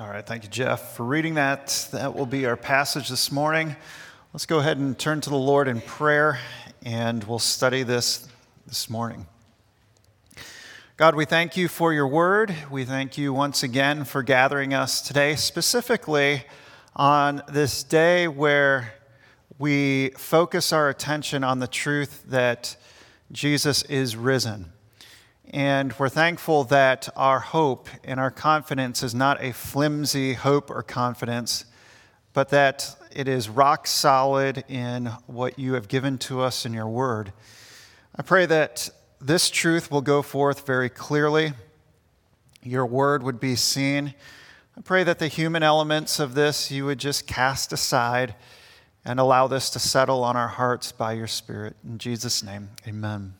All right, thank you, Jeff, for reading that. That will be our passage this morning. Let's go ahead and turn to the Lord in prayer, and we'll study this this morning. God, we thank you for your word. We thank you once again for gathering us today, specifically on this day where we focus our attention on the truth that Jesus is risen. And we're thankful that our hope and our confidence is not a flimsy hope or confidence, but that it is rock solid in what you have given to us in your word. I pray that this truth will go forth very clearly, your word would be seen. I pray that the human elements of this you would just cast aside and allow this to settle on our hearts by your Spirit. In Jesus' name, amen.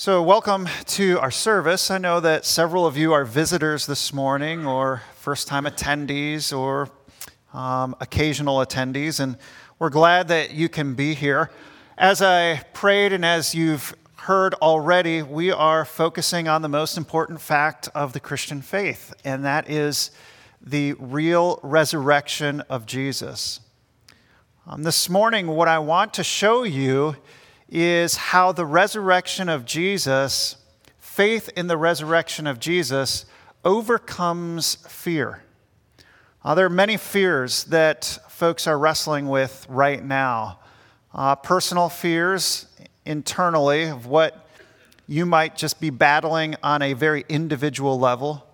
So, welcome to our service. I know that several of you are visitors this morning, or first time attendees, or um, occasional attendees, and we're glad that you can be here. As I prayed and as you've heard already, we are focusing on the most important fact of the Christian faith, and that is the real resurrection of Jesus. Um, this morning, what I want to show you is how the resurrection of Jesus, faith in the resurrection of Jesus, overcomes fear. Uh, there are many fears that folks are wrestling with right now. Uh, personal fears internally of what you might just be battling on a very individual level,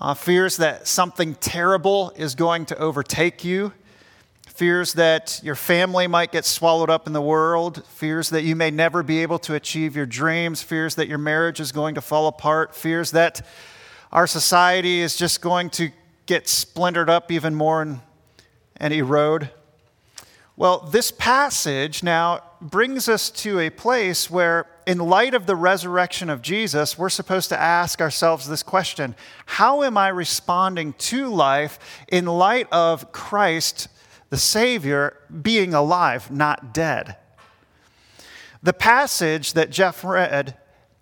uh, fears that something terrible is going to overtake you fears that your family might get swallowed up in the world, fears that you may never be able to achieve your dreams, fears that your marriage is going to fall apart, fears that our society is just going to get splintered up even more and, and erode. Well, this passage now brings us to a place where, in light of the resurrection of Jesus, we're supposed to ask ourselves this question. How am I responding to life in light of Christ the Savior being alive, not dead. The passage that Jeff read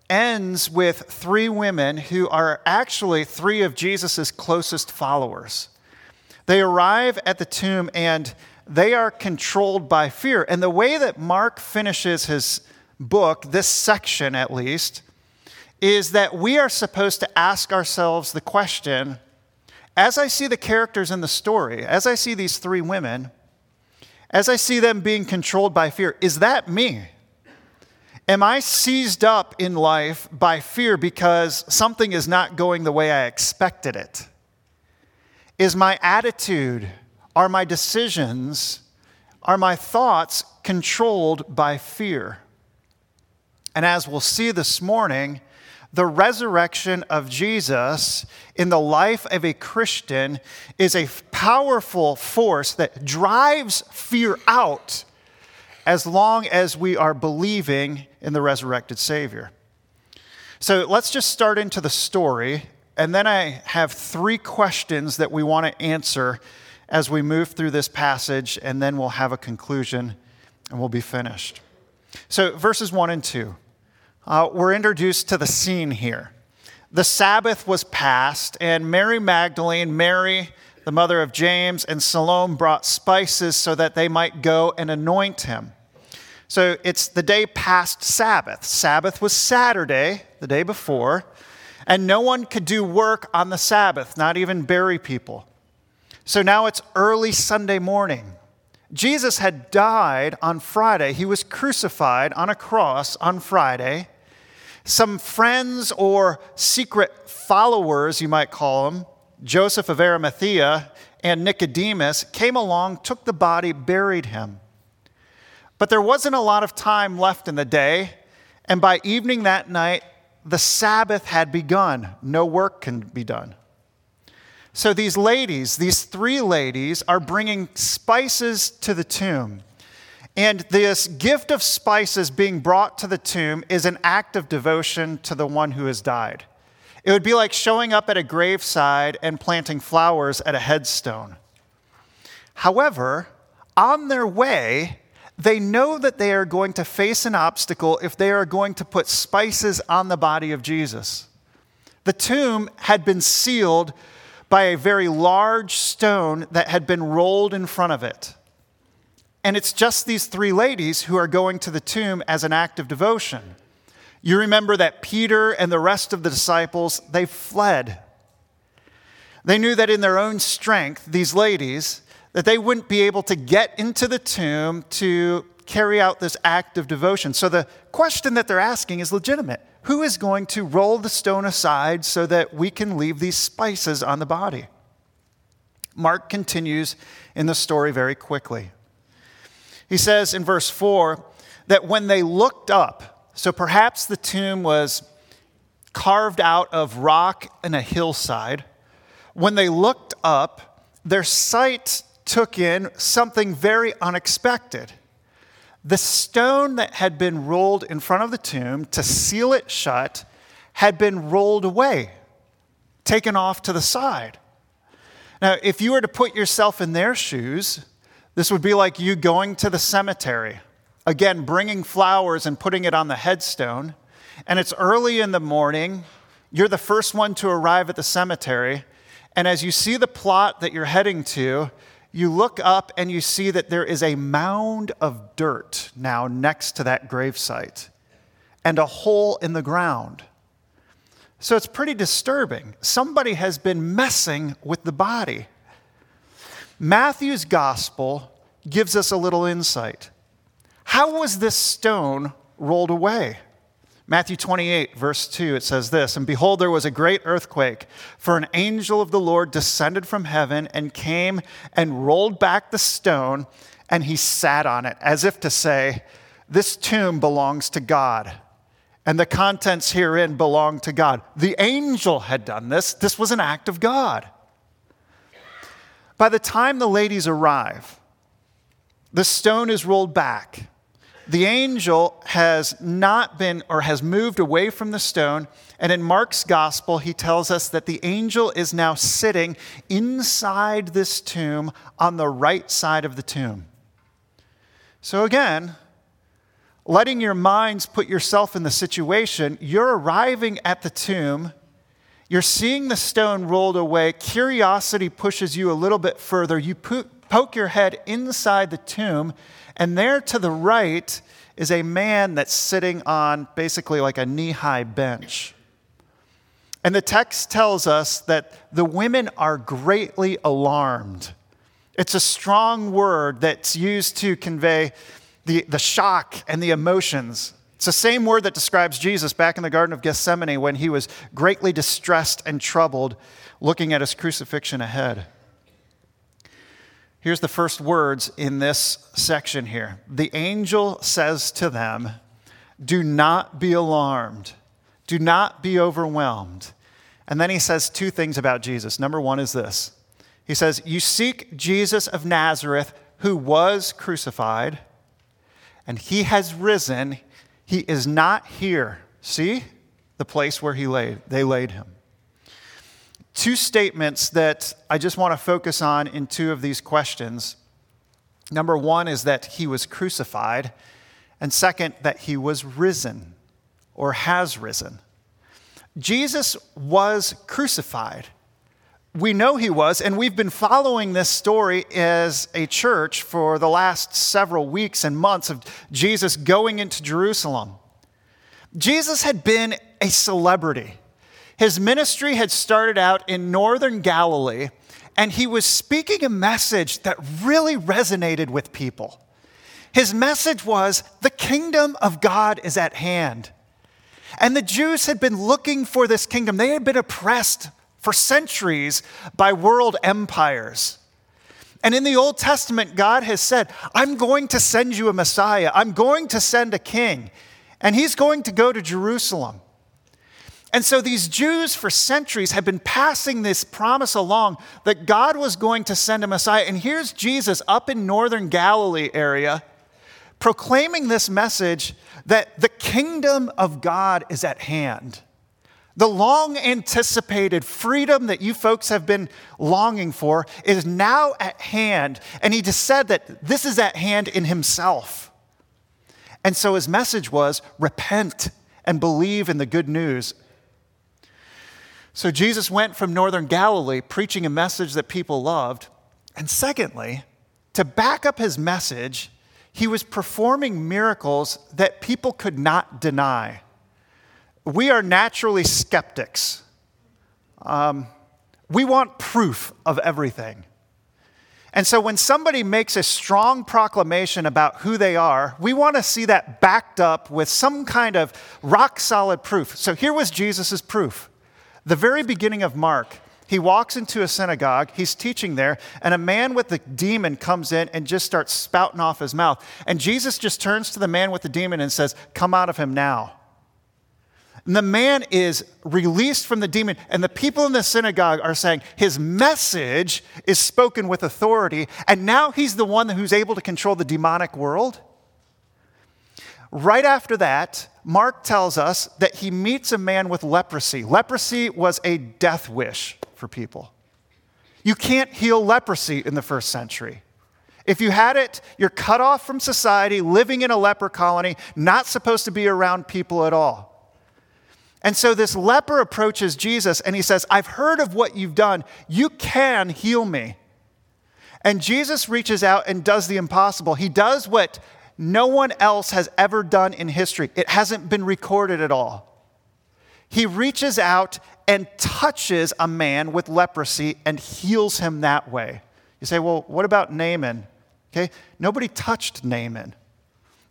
ends with three women who are actually three of Jesus' closest followers. They arrive at the tomb and they are controlled by fear. And the way that Mark finishes his book, this section at least, is that we are supposed to ask ourselves the question as I see the characters in the story, as I see these three women, as I see them being controlled by fear, is that me? Am I seized up in life by fear because something is not going the way I expected it? Is my attitude, are my decisions, are my thoughts controlled by fear? And as we'll see this morning, the resurrection of Jesus in the life of a Christian is a powerful force that drives fear out as long as we are believing in the resurrected Savior. So let's just start into the story, and then I have three questions that we want to answer as we move through this passage, and then we'll have a conclusion and we'll be finished. So, verses 1 and 2 uh, we're introduced to the scene here. The Sabbath was passed, and Mary Magdalene, Mary, the mother of James, and Salome brought spices so that they might go and anoint him. So it's the day past Sabbath. Sabbath was Saturday, the day before. and no one could do work on the Sabbath, not even bury people. So now it's early Sunday morning. Jesus had died on Friday. He was crucified on a cross on Friday. Some friends or secret followers, you might call them, Joseph of Arimathea and Nicodemus, came along, took the body, buried him. But there wasn't a lot of time left in the day, and by evening that night, the Sabbath had begun. No work can be done. So these ladies, these three ladies, are bringing spices to the tomb. And this gift of spices being brought to the tomb is an act of devotion to the one who has died. It would be like showing up at a graveside and planting flowers at a headstone. However, on their way, they know that they are going to face an obstacle if they are going to put spices on the body of Jesus. The tomb had been sealed by a very large stone that had been rolled in front of it. And it's just these three ladies who are going to the tomb as an act of devotion. You remember that Peter and the rest of the disciples, they fled. They knew that in their own strength, these ladies, that they wouldn't be able to get into the tomb to carry out this act of devotion. So the question that they're asking is legitimate. Who is going to roll the stone aside so that we can leave these spices on the body? Mark continues in the story very quickly. He says in verse 4 that when they looked up, so perhaps the tomb was carved out of rock in a hillside, when they looked up, their sight took in something very unexpected. The stone that had been rolled in front of the tomb to seal it shut had been rolled away, taken off to the side. Now, if you were to put yourself in their shoes, this would be like you going to the cemetery, again, bringing flowers and putting it on the headstone. And it's early in the morning. You're the first one to arrive at the cemetery. And as you see the plot that you're heading to, you look up and you see that there is a mound of dirt now next to that gravesite and a hole in the ground. So it's pretty disturbing. Somebody has been messing with the body. Matthew's gospel gives us a little insight. How was this stone rolled away? Matthew 28, verse 2, it says this And behold, there was a great earthquake, for an angel of the Lord descended from heaven and came and rolled back the stone, and he sat on it, as if to say, This tomb belongs to God, and the contents herein belong to God. The angel had done this, this was an act of God. By the time the ladies arrive, the stone is rolled back the angel has not been or has moved away from the stone. And in Mark's gospel, he tells us that the angel is now sitting inside this tomb on the right side of the tomb. So again, letting your minds put yourself in the situation, you're arriving at the tomb. You're seeing the stone rolled away. Curiosity pushes you a little bit further. You poke your head inside the tomb and there to the right is a man that's sitting on basically like a knee high bench. And the text tells us that the women are greatly alarmed. It's a strong word that's used to convey the, the shock and the emotions. It's the same word that describes Jesus back in the Garden of Gethsemane when he was greatly distressed and troubled looking at his crucifixion ahead. Here's the first words in this section here. The angel says to them, Do not be alarmed, do not be overwhelmed. And then he says two things about Jesus. Number one is this He says, You seek Jesus of Nazareth, who was crucified, and he has risen. He is not here. See the place where he laid, they laid him two statements that I just want to focus on in two of these questions. Number one is that he was crucified, and second, that he was risen or has risen. Jesus was crucified. We know he was, and we've been following this story as a church for the last several weeks and months of Jesus going into Jerusalem. Jesus had been a celebrity. His ministry had started out in northern Galilee, and he was speaking a message that really resonated with people. His message was the kingdom of God is at hand. And the Jews had been looking for this kingdom. They had been oppressed for centuries by world empires. And in the Old Testament, God has said, I'm going to send you a Messiah, I'm going to send a king, and he's going to go to Jerusalem. And so these Jews for centuries have been passing this promise along that God was going to send a Messiah. And here's Jesus up in northern Galilee area proclaiming this message that the kingdom of God is at hand. The long anticipated freedom that you folks have been longing for is now at hand. And he just said that this is at hand in himself. And so his message was repent and believe in the good news. So Jesus went from northern Galilee preaching a message that people loved. And secondly, to back up his message, he was performing miracles that people could not deny. We are naturally skeptics. Um, we want proof of everything. And so when somebody makes a strong proclamation about who they are, we want to see that backed up with some kind of rock solid proof. So here was Jesus' proof. The very beginning of Mark, he walks into a synagogue, he's teaching there, and a man with the demon comes in and just starts spouting off his mouth. And Jesus just turns to the man with the demon and says, Come out of him now. And the man is released from the demon, and the people in the synagogue are saying his message is spoken with authority, and now he's the one who's able to control the demonic world. Right after that, Mark tells us that he meets a man with leprosy. Leprosy was a death wish for people. You can't heal leprosy in the first century. If you had it, you're cut off from society, living in a leper colony, not supposed to be around people at all. And so this leper approaches Jesus and he says, I've heard of what you've done. You can heal me. And Jesus reaches out and does the impossible. He does what no one else has ever done in history, it hasn't been recorded at all. He reaches out and touches a man with leprosy and heals him that way. You say, well, what about Naaman? Okay, nobody touched Naaman.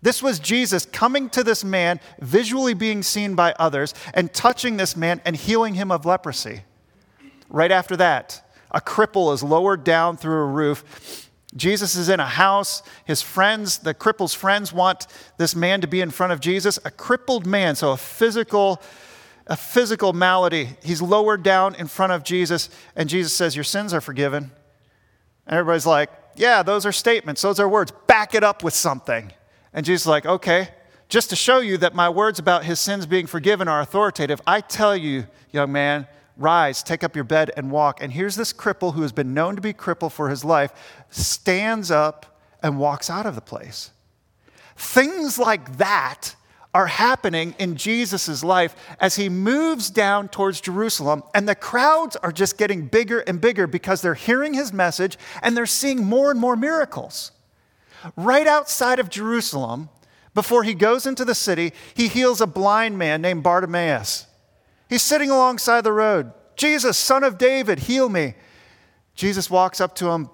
This was Jesus coming to this man, visually being seen by others, and touching this man and healing him of leprosy. Right after that, a cripple is lowered down through a roof. Jesus is in a house. His friends, the cripple's friends, want this man to be in front of Jesus. A crippled man, so a physical a physical malady. He's lowered down in front of Jesus, and Jesus says, Your sins are forgiven. And everybody's like, Yeah, those are statements, those are words. Back it up with something. And Jesus is like, Okay, just to show you that my words about his sins being forgiven are authoritative, I tell you, young man, rise, take up your bed, and walk. And here's this cripple who has been known to be crippled for his life, stands up and walks out of the place. Things like that are happening in Jesus' life as he moves down towards Jerusalem. And the crowds are just getting bigger and bigger because they're hearing his message and they're seeing more and more miracles. Right outside of Jerusalem, before he goes into the city, he heals a blind man named Bartimaeus. He's sitting alongside the road. Jesus, son of David, heal me. Jesus walks up to him,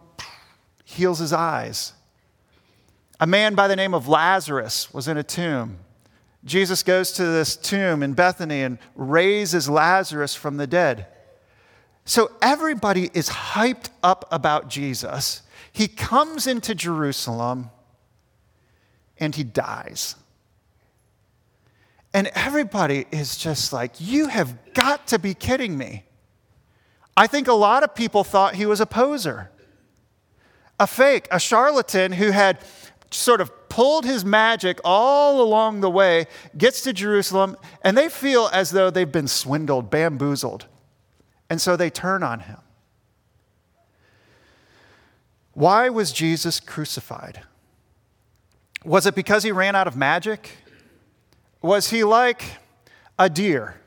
heals his eyes. A man by the name of Lazarus was in a tomb. Jesus goes to this tomb in Bethany and raises Lazarus from the dead. So everybody is hyped up about Jesus. He comes into Jerusalem and he dies. And everybody is just like, You have got to be kidding me. I think a lot of people thought he was a poser, a fake, a charlatan who had sort of pulled his magic all along the way, gets to Jerusalem, and they feel as though they've been swindled, bamboozled. And so they turn on him. Why was Jesus crucified? Was it because he ran out of magic? Was he like a deer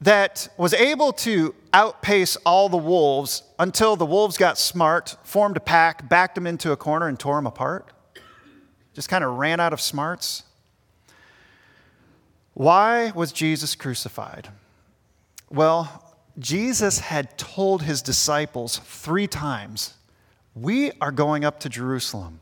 that was able to outpace all the wolves until the wolves got smart, formed a pack, backed him into a corner, and tore him apart? just kind of ran out of smarts. Why was Jesus crucified? Well, Jesus had told his disciples three times, We are going up to Jerusalem.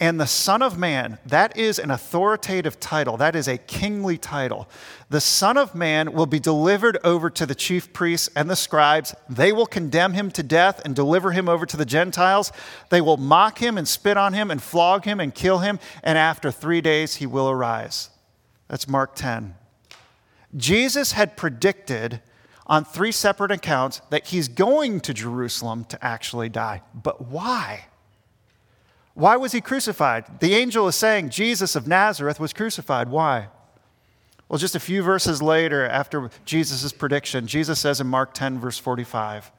And the Son of Man, that is an authoritative title, that is a kingly title. The Son of Man will be delivered over to the chief priests and the scribes. They will condemn him to death and deliver him over to the Gentiles. They will mock him and spit on him and flog him and kill him. And after three days, he will arise. That's Mark 10. Jesus had predicted on three separate accounts that he's going to Jerusalem to actually die. But why? Why was he crucified? The angel is saying Jesus of Nazareth was crucified. Why? Well, just a few verses later, after Jesus' prediction, Jesus says in Mark 10, verse 45,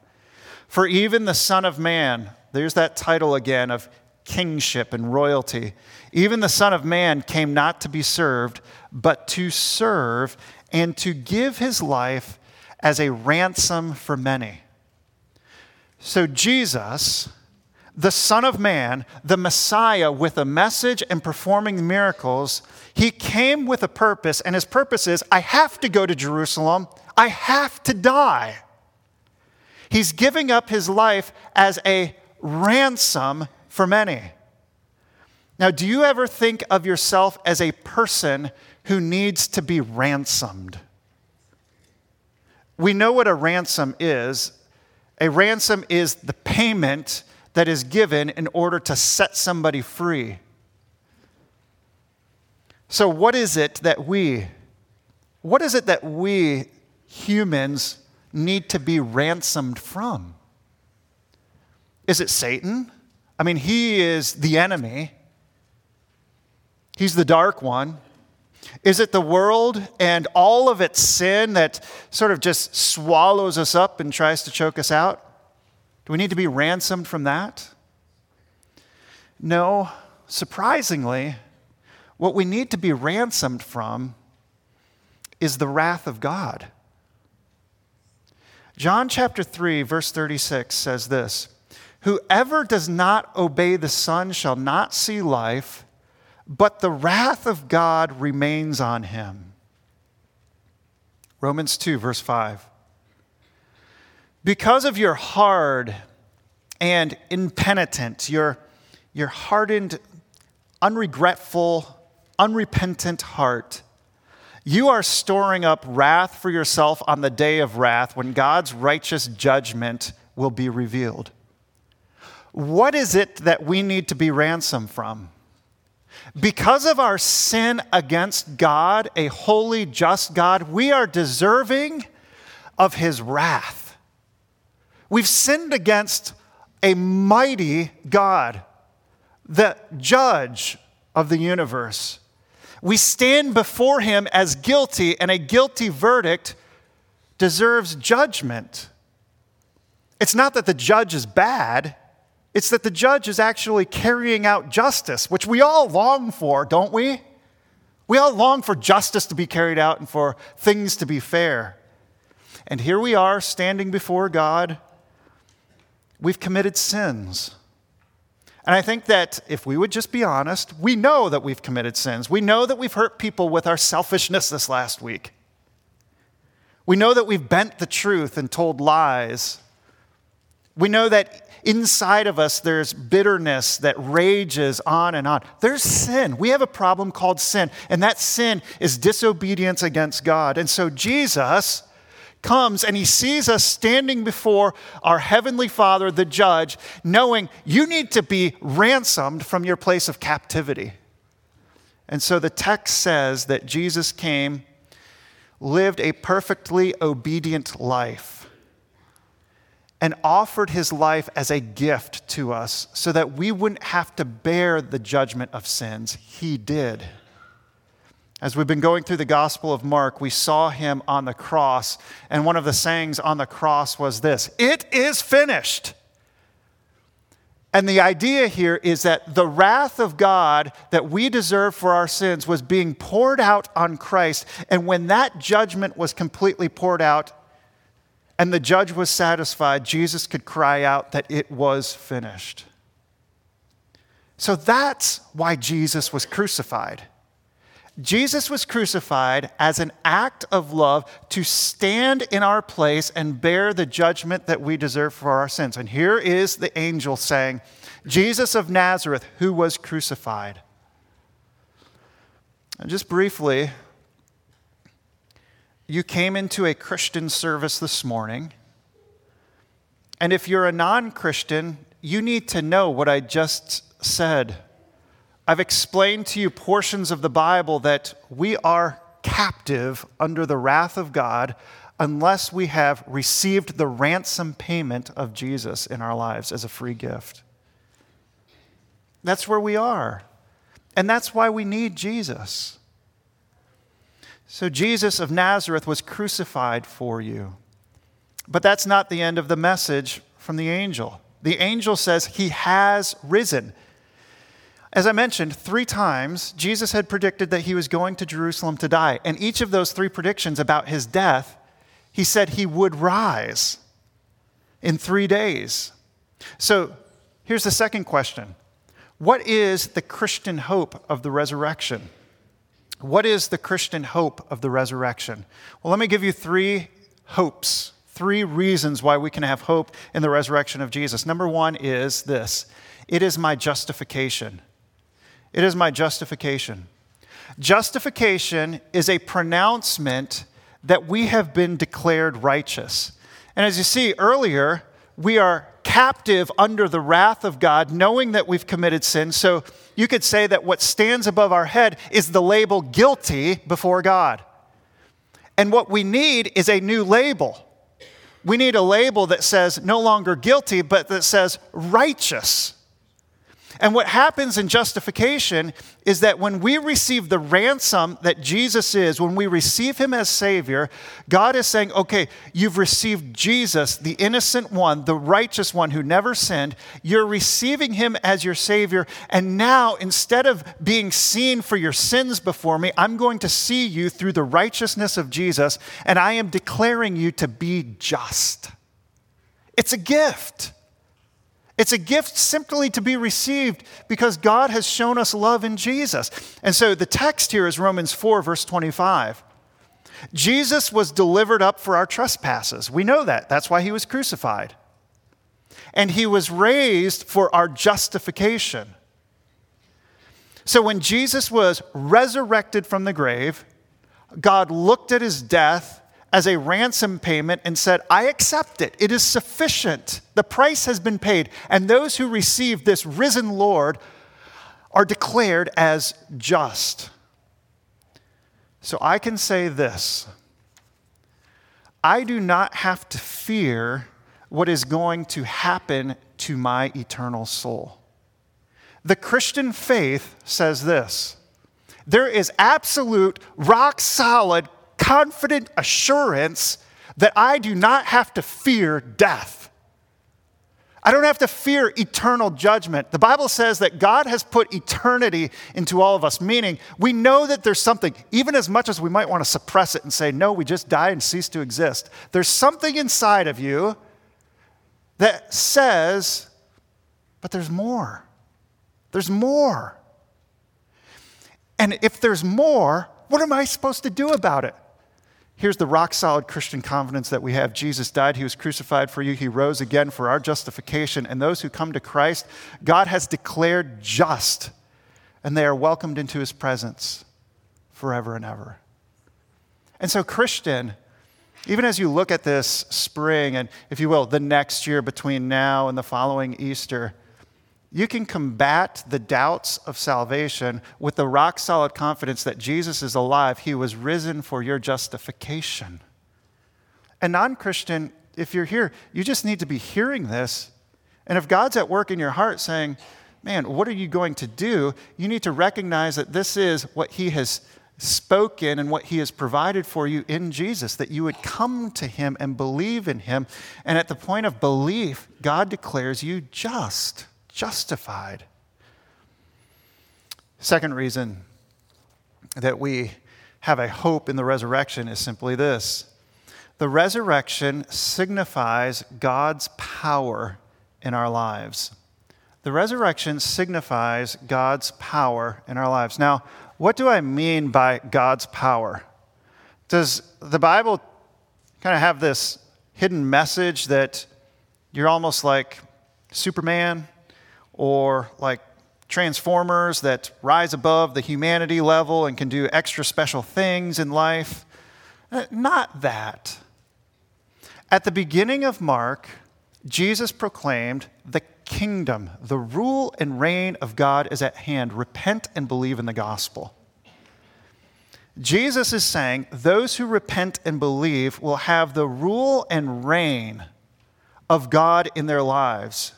For even the Son of Man, there's that title again of kingship and royalty, even the Son of Man came not to be served, but to serve and to give his life as a ransom for many. So, Jesus the Son of Man, the Messiah, with a message and performing miracles, he came with a purpose, and his purpose is I have to go to Jerusalem, I have to die. He's giving up his life as a ransom for many. Now, do you ever think of yourself as a person who needs to be ransomed? We know what a ransom is. A ransom is the payment that is given in order to set somebody free. So, what is it that we, what is it that we humans need to be ransomed from? Is it Satan? I mean, he is the enemy, he's the dark one. Is it the world and all of its sin that sort of just swallows us up and tries to choke us out? Do we need to be ransomed from that? No, surprisingly, what we need to be ransomed from is the wrath of God. John chapter 3, verse 36 says this Whoever does not obey the Son shall not see life, but the wrath of God remains on him. Romans 2, verse 5. Because of your hard and impenitent, your, your hardened, unregretful, unrepentant heart, you are storing up wrath for yourself on the day of wrath when God's righteous judgment will be revealed. What is it that we need to be ransomed from? Because of our sin against God, a holy, just God, we are deserving of his wrath. We've sinned against a mighty God, the judge of the universe. We stand before him as guilty, and a guilty verdict deserves judgment. It's not that the judge is bad, it's that the judge is actually carrying out justice, which we all long for, don't we? We all long for justice to be carried out and for things to be fair. And here we are standing before God we've committed sins. And I think that if we would just be honest, we know that we've committed sins. We know that we've hurt people with our selfishness this last week. We know that we've bent the truth and told lies. We know that inside of us there's bitterness that rages on and on. There's sin. We have a problem called sin, and that sin is disobedience against God. And so Jesus comes and he sees us standing before our heavenly Father, the judge, knowing you need to be ransomed from your place of captivity. And so the text says that Jesus came, lived a perfectly obedient life, and offered his life as a gift to us so that we wouldn't have to bear the judgment of sins. He did. As we've been going through the Gospel of Mark, we saw him on the cross, and one of the sayings on the cross was this It is finished. And the idea here is that the wrath of God that we deserve for our sins was being poured out on Christ. And when that judgment was completely poured out and the judge was satisfied, Jesus could cry out that it was finished. So that's why Jesus was crucified. Jesus was crucified as an act of love to stand in our place and bear the judgment that we deserve for our sins. And here is the angel saying, Jesus of Nazareth, who was crucified. And just briefly, you came into a Christian service this morning. And if you're a non Christian, you need to know what I just said. I've explained to you portions of the Bible that we are captive under the wrath of God unless we have received the ransom payment of Jesus in our lives as a free gift. That's where we are. And that's why we need Jesus. So, Jesus of Nazareth was crucified for you. But that's not the end of the message from the angel. The angel says he has risen. As I mentioned, three times Jesus had predicted that he was going to Jerusalem to die. And each of those three predictions about his death, he said he would rise in three days. So here's the second question What is the Christian hope of the resurrection? What is the Christian hope of the resurrection? Well, let me give you three hopes, three reasons why we can have hope in the resurrection of Jesus. Number one is this it is my justification. It is my justification. Justification is a pronouncement that we have been declared righteous. And as you see earlier, we are captive under the wrath of God, knowing that we've committed sin. So you could say that what stands above our head is the label guilty before God. And what we need is a new label. We need a label that says no longer guilty, but that says righteous. And what happens in justification is that when we receive the ransom that Jesus is, when we receive him as Savior, God is saying, okay, you've received Jesus, the innocent one, the righteous one who never sinned. You're receiving him as your Savior. And now, instead of being seen for your sins before me, I'm going to see you through the righteousness of Jesus, and I am declaring you to be just. It's a gift. It's a gift simply to be received because God has shown us love in Jesus. And so the text here is Romans 4, verse 25. Jesus was delivered up for our trespasses. We know that. That's why he was crucified. And he was raised for our justification. So when Jesus was resurrected from the grave, God looked at his death as a ransom payment and said, I accept it. It is sufficient. The price has been paid. And those who receive this risen Lord are declared as just. So I can say this I do not have to fear what is going to happen to my eternal soul. The Christian faith says this there is absolute, rock solid confident assurance that I do not have to fear death. I don't have to fear eternal judgment. The Bible says that God has put eternity into all of us, meaning we know that there's something, even as much as we might want to suppress it and say, no, we just die and cease to exist. There's something inside of you that says, but there's more. There's more. And if there's more, what am I supposed to do about it? Here's the rock solid Christian confidence that we have Jesus died, He was crucified for you, He rose again for our justification. And those who come to Christ, God has declared just, and they are welcomed into His presence forever and ever. And so, Christian, even as you look at this spring, and if you will, the next year between now and the following Easter, you can combat the doubts of salvation with the rock solid confidence that Jesus is alive. He was risen for your justification. And non Christian, if you're here, you just need to be hearing this. And if God's at work in your heart saying, man, what are you going to do? You need to recognize that this is what He has spoken and what He has provided for you in Jesus, that you would come to Him and believe in Him. And at the point of belief, God declares you just justified. Second reason that we have a hope in the resurrection is simply this the resurrection signifies God's power in our lives. The resurrection signifies God's power in our lives. Now, what do I mean by God's power? Does the Bible kind of have this hidden message that you're almost like Superman or like Transformers that rise above the humanity level and can do extra special things in life? Uh, not that. At the beginning of Mark, Jesus proclaimed the kingdom, the rule and reign of God is at hand. Repent and believe in the gospel. Jesus is saying those who repent and believe will have the rule and reign of God in their lives.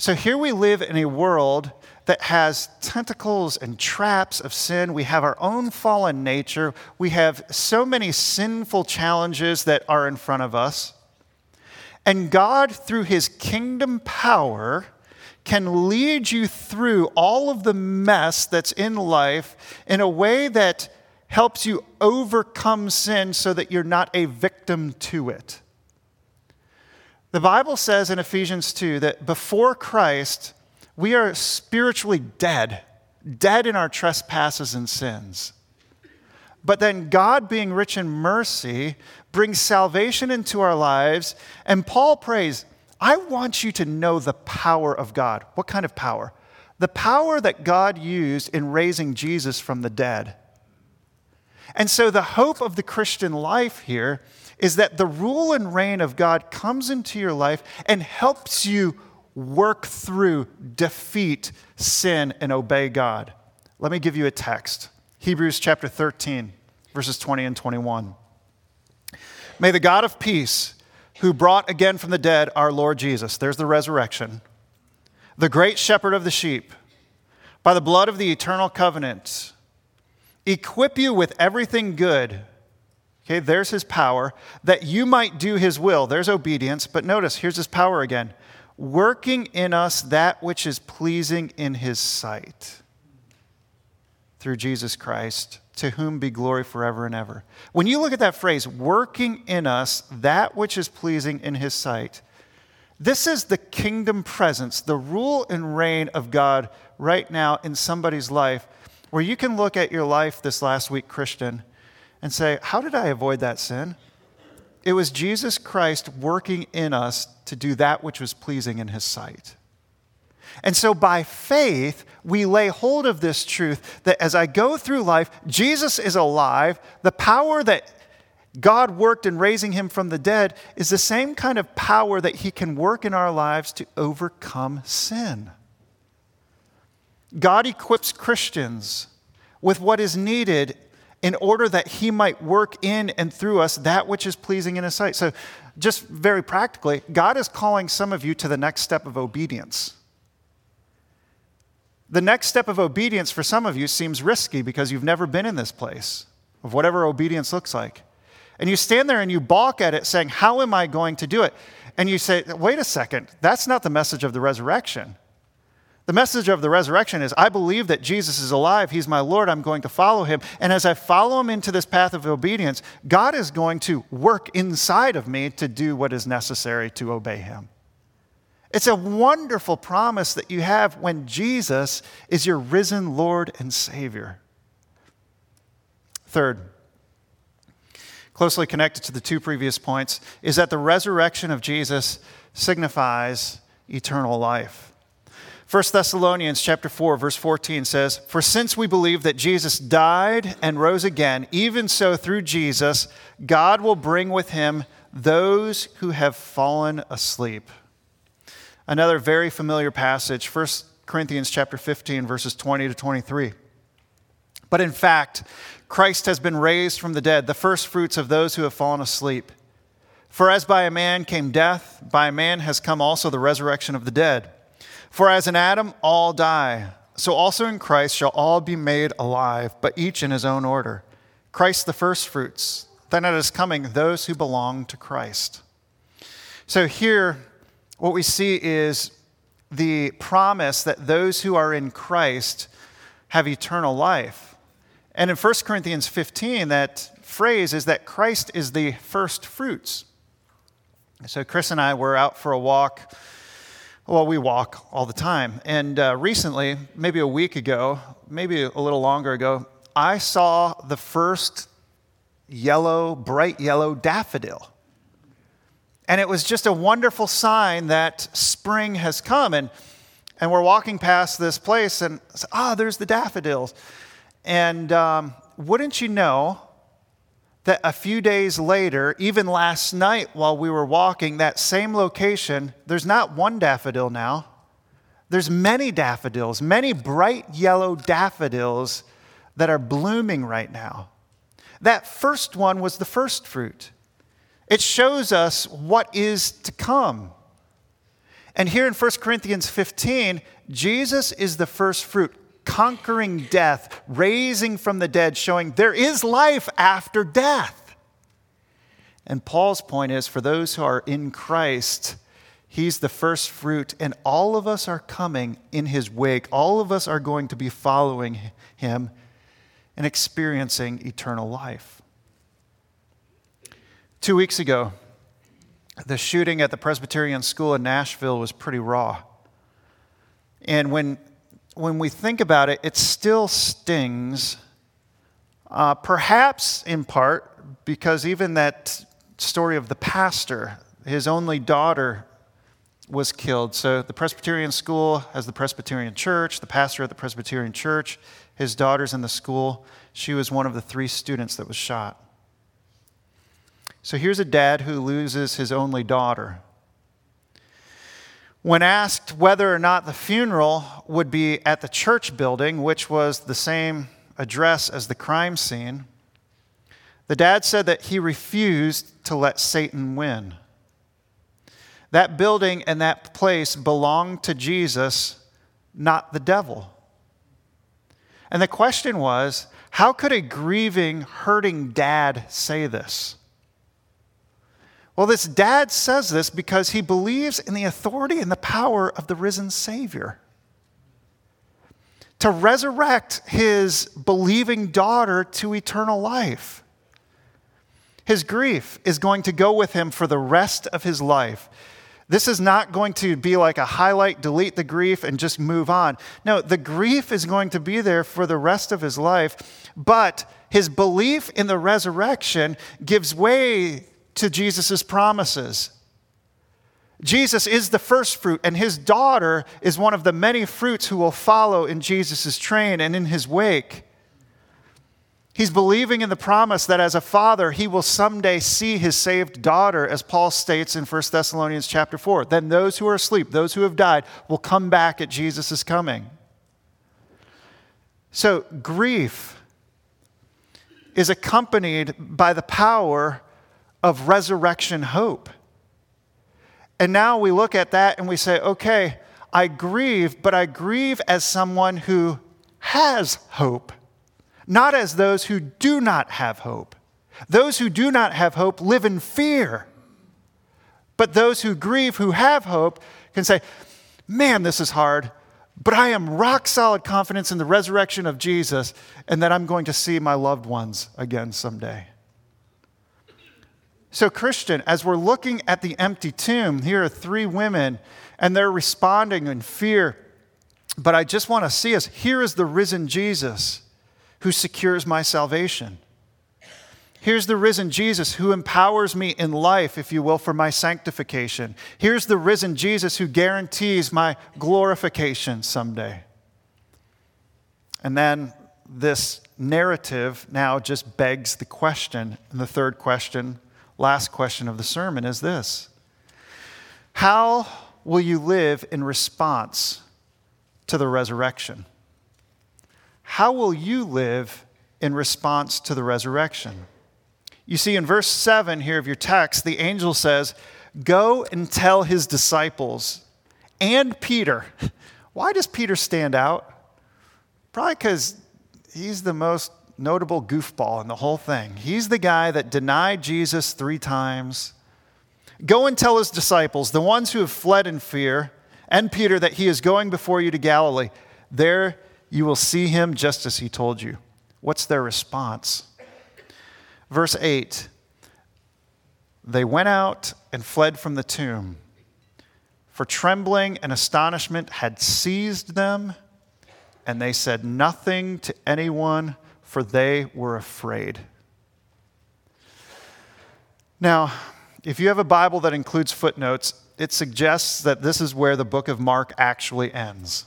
So here we live in a world that has tentacles and traps of sin. We have our own fallen nature. We have so many sinful challenges that are in front of us. And God, through his kingdom power, can lead you through all of the mess that's in life in a way that helps you overcome sin so that you're not a victim to it. The Bible says in Ephesians 2 that before Christ, we are spiritually dead, dead in our trespasses and sins. But then God, being rich in mercy, brings salvation into our lives. And Paul prays, I want you to know the power of God. What kind of power? The power that God used in raising Jesus from the dead. And so, the hope of the Christian life here is that the rule and reign of God comes into your life and helps you work through, defeat sin, and obey God. Let me give you a text Hebrews chapter 13, verses 20 and 21. May the God of peace, who brought again from the dead our Lord Jesus, there's the resurrection, the great shepherd of the sheep, by the blood of the eternal covenant, equip you with everything good. Okay, there's his power, that you might do his will. There's obedience, but notice, here's his power again working in us that which is pleasing in his sight through Jesus Christ, to whom be glory forever and ever. When you look at that phrase, working in us that which is pleasing in his sight, this is the kingdom presence, the rule and reign of God right now in somebody's life, where you can look at your life this last week, Christian, and say, How did I avoid that sin? It was Jesus Christ working in us to do that which was pleasing in his sight. And so by faith, we lay hold of this truth that as I go through life, Jesus is alive. The power that God worked in raising him from the dead is the same kind of power that he can work in our lives to overcome sin. God equips Christians with what is needed in order that he might work in and through us that which is pleasing in his sight. So, just very practically, God is calling some of you to the next step of obedience. The next step of obedience for some of you seems risky because you've never been in this place of whatever obedience looks like. And you stand there and you balk at it, saying, How am I going to do it? And you say, Wait a second, that's not the message of the resurrection. The message of the resurrection is I believe that Jesus is alive. He's my Lord. I'm going to follow him. And as I follow him into this path of obedience, God is going to work inside of me to do what is necessary to obey him. It's a wonderful promise that you have when Jesus is your risen Lord and Savior. Third, closely connected to the two previous points, is that the resurrection of Jesus signifies eternal life. 1 Thessalonians chapter 4 verse 14 says, "For since we believe that Jesus died and rose again, even so through Jesus God will bring with him those who have fallen asleep." Another very familiar passage, 1 Corinthians chapter 15 verses 20 to 23. But in fact, Christ has been raised from the dead, the first fruits of those who have fallen asleep. For as by a man came death, by a man has come also the resurrection of the dead. For as in Adam all die, so also in Christ shall all be made alive, but each in his own order. Christ the firstfruits, then at his coming those who belong to Christ. So here, what we see is the promise that those who are in Christ have eternal life. And in 1 Corinthians 15, that phrase is that Christ is the first fruits. So Chris and I were out for a walk Well, we walk all the time. And uh, recently, maybe a week ago, maybe a little longer ago, I saw the first yellow, bright yellow daffodil. And it was just a wonderful sign that spring has come. And, and we're walking past this place, and ah, oh, there's the daffodils. And um, wouldn't you know that a few days later, even last night while we were walking that same location, there's not one daffodil now. There's many daffodils, many bright yellow daffodils that are blooming right now. That first one was the first fruit. It shows us what is to come. And here in 1 Corinthians 15, Jesus is the first fruit, conquering death, raising from the dead, showing there is life after death. And Paul's point is for those who are in Christ, he's the first fruit, and all of us are coming in his wake. All of us are going to be following him and experiencing eternal life. Two weeks ago, the shooting at the Presbyterian School in Nashville was pretty raw. And when, when we think about it, it still stings, uh, perhaps in part because even that story of the pastor, his only daughter was killed. So the Presbyterian school has the Presbyterian church, the pastor at the Presbyterian church, his daughter's in the school. She was one of the three students that was shot. So here's a dad who loses his only daughter. When asked whether or not the funeral would be at the church building, which was the same address as the crime scene, the dad said that he refused to let Satan win. That building and that place belonged to Jesus, not the devil. And the question was how could a grieving, hurting dad say this? Well, this dad says this because he believes in the authority and the power of the risen Savior. To resurrect his believing daughter to eternal life. His grief is going to go with him for the rest of his life. This is not going to be like a highlight, delete the grief, and just move on. No, the grief is going to be there for the rest of his life, but his belief in the resurrection gives way to Jesus' promises. Jesus is the first fruit, and his daughter is one of the many fruits who will follow in Jesus' train and in his wake. He's believing in the promise that as a father, he will someday see his saved daughter, as Paul states in 1 Thessalonians chapter 4. Then those who are asleep, those who have died, will come back at Jesus' coming. So, grief is accompanied by the power of resurrection hope. And now we look at that and we say, okay, I grieve, but I grieve as someone who has hope not as those who do not have hope. Those who do not have hope live in fear. But those who grieve, who have hope, can say, Man, this is hard, but I am rock solid confidence in the resurrection of Jesus and that I'm going to see my loved ones again someday. So, Christian, as we're looking at the empty tomb, here are three women and they're responding in fear. But I just want to see us here is the risen Jesus who secures my salvation. Here's the risen Jesus who empowers me in life, if you will, for my sanctification. Here's the risen Jesus who guarantees my glorification someday. And then this narrative now just begs the question. And the third question, last question of the sermon, is this How will you live in response to the resurrection? how will you live in response to the resurrection? You see, in verse 7 here of your text, the angel says, Go and tell his disciples and Peter. Why does Peter stand out? Probably because he's the most notable goofball in the whole thing. He's the guy that denied Jesus three times. Go and tell his disciples, the ones who have fled in fear, and Peter, that he is going before you to Galilee. There you will see him just as he told you. What's their response? Verse 8 They went out and fled from the tomb, for trembling and astonishment had seized them, and they said nothing to anyone, for they were afraid. Now, if you have a Bible that includes footnotes, it suggests that this is where the book of Mark actually ends.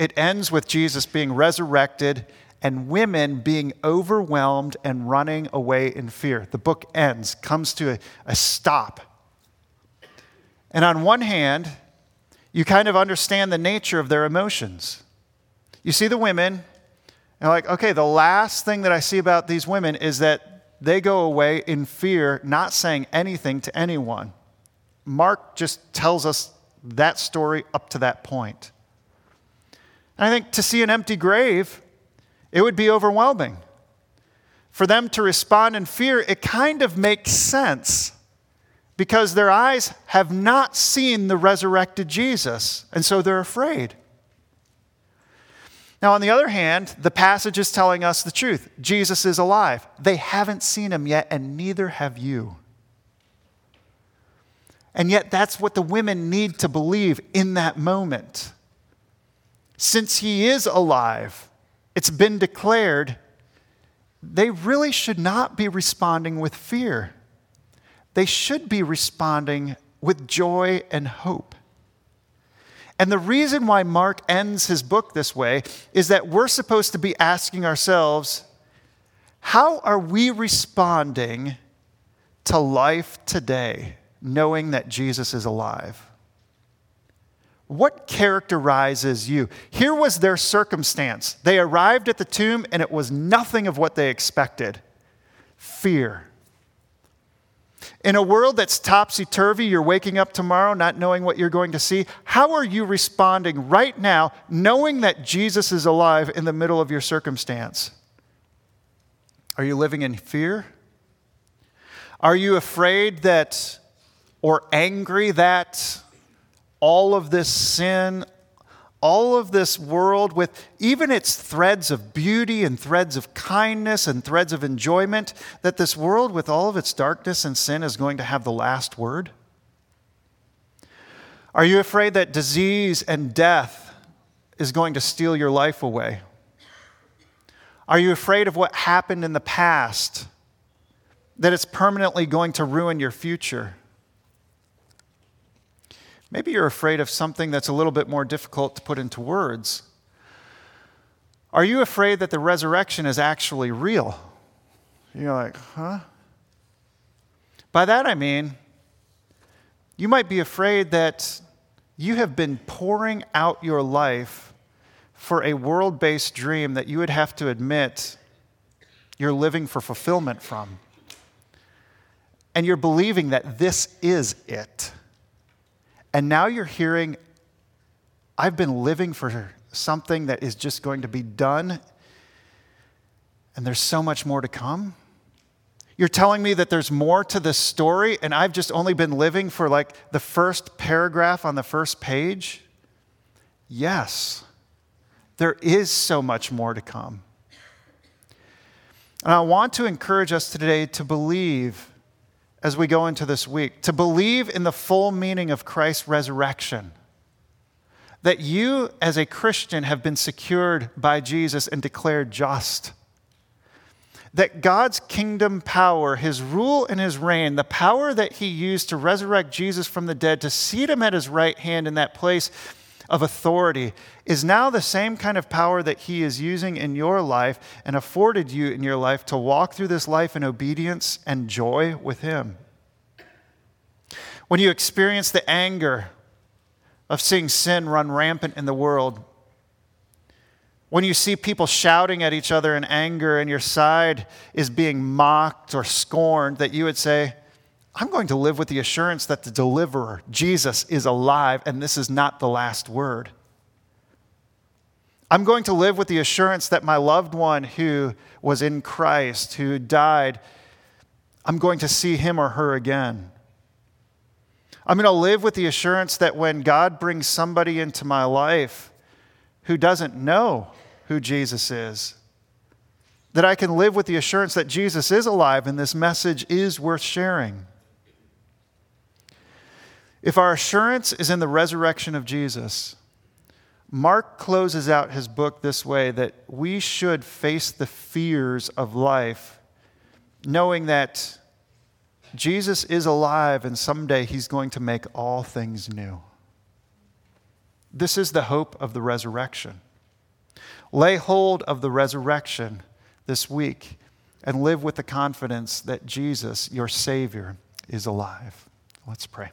It ends with Jesus being resurrected and women being overwhelmed and running away in fear. The book ends, comes to a, a stop. And on one hand, you kind of understand the nature of their emotions. You see the women, and like, okay, the last thing that I see about these women is that they go away in fear, not saying anything to anyone. Mark just tells us that story up to that point. And I think to see an empty grave, it would be overwhelming. For them to respond in fear, it kind of makes sense because their eyes have not seen the resurrected Jesus, and so they're afraid. Now, on the other hand, the passage is telling us the truth Jesus is alive. They haven't seen him yet, and neither have you. And yet, that's what the women need to believe in that moment. Since he is alive, it's been declared, they really should not be responding with fear. They should be responding with joy and hope. And the reason why Mark ends his book this way is that we're supposed to be asking ourselves how are we responding to life today, knowing that Jesus is alive? What characterizes you? Here was their circumstance. They arrived at the tomb and it was nothing of what they expected fear. In a world that's topsy turvy, you're waking up tomorrow not knowing what you're going to see. How are you responding right now, knowing that Jesus is alive in the middle of your circumstance? Are you living in fear? Are you afraid that, or angry that, all of this sin, all of this world with even its threads of beauty and threads of kindness and threads of enjoyment, that this world with all of its darkness and sin is going to have the last word? Are you afraid that disease and death is going to steal your life away? Are you afraid of what happened in the past, that it's permanently going to ruin your future? Maybe you're afraid of something that's a little bit more difficult to put into words. Are you afraid that the resurrection is actually real? You're like, huh? By that I mean, you might be afraid that you have been pouring out your life for a world based dream that you would have to admit you're living for fulfillment from. And you're believing that this is it. And now you're hearing, I've been living for something that is just going to be done, and there's so much more to come. You're telling me that there's more to this story, and I've just only been living for like the first paragraph on the first page? Yes, there is so much more to come. And I want to encourage us today to believe as we go into this week to believe in the full meaning of Christ's resurrection. That you, as a Christian, have been secured by Jesus and declared just. That God's kingdom power, his rule and his reign, the power that he used to resurrect Jesus from the dead, to seat him at his right hand in that place of authority is now the same kind of power that He is using in your life and afforded you in your life to walk through this life in obedience and joy with Him. When you experience the anger of seeing sin run rampant in the world, when you see people shouting at each other in anger and your side is being mocked or scorned, that you would say, I'm going to live with the assurance that the deliverer, Jesus, is alive and this is not the last word. I'm going to live with the assurance that my loved one who was in Christ, who died, I'm going to see him or her again. I'm going to live with the assurance that when God brings somebody into my life who doesn't know who Jesus is, that I can live with the assurance that Jesus is alive and this message is worth sharing. If our assurance is in the resurrection of Jesus, Mark closes out his book this way that we should face the fears of life, knowing that Jesus is alive and someday he's going to make all things new. This is the hope of the resurrection. Lay hold of the resurrection this week and live with the confidence that Jesus, your Savior, is alive. Let's pray.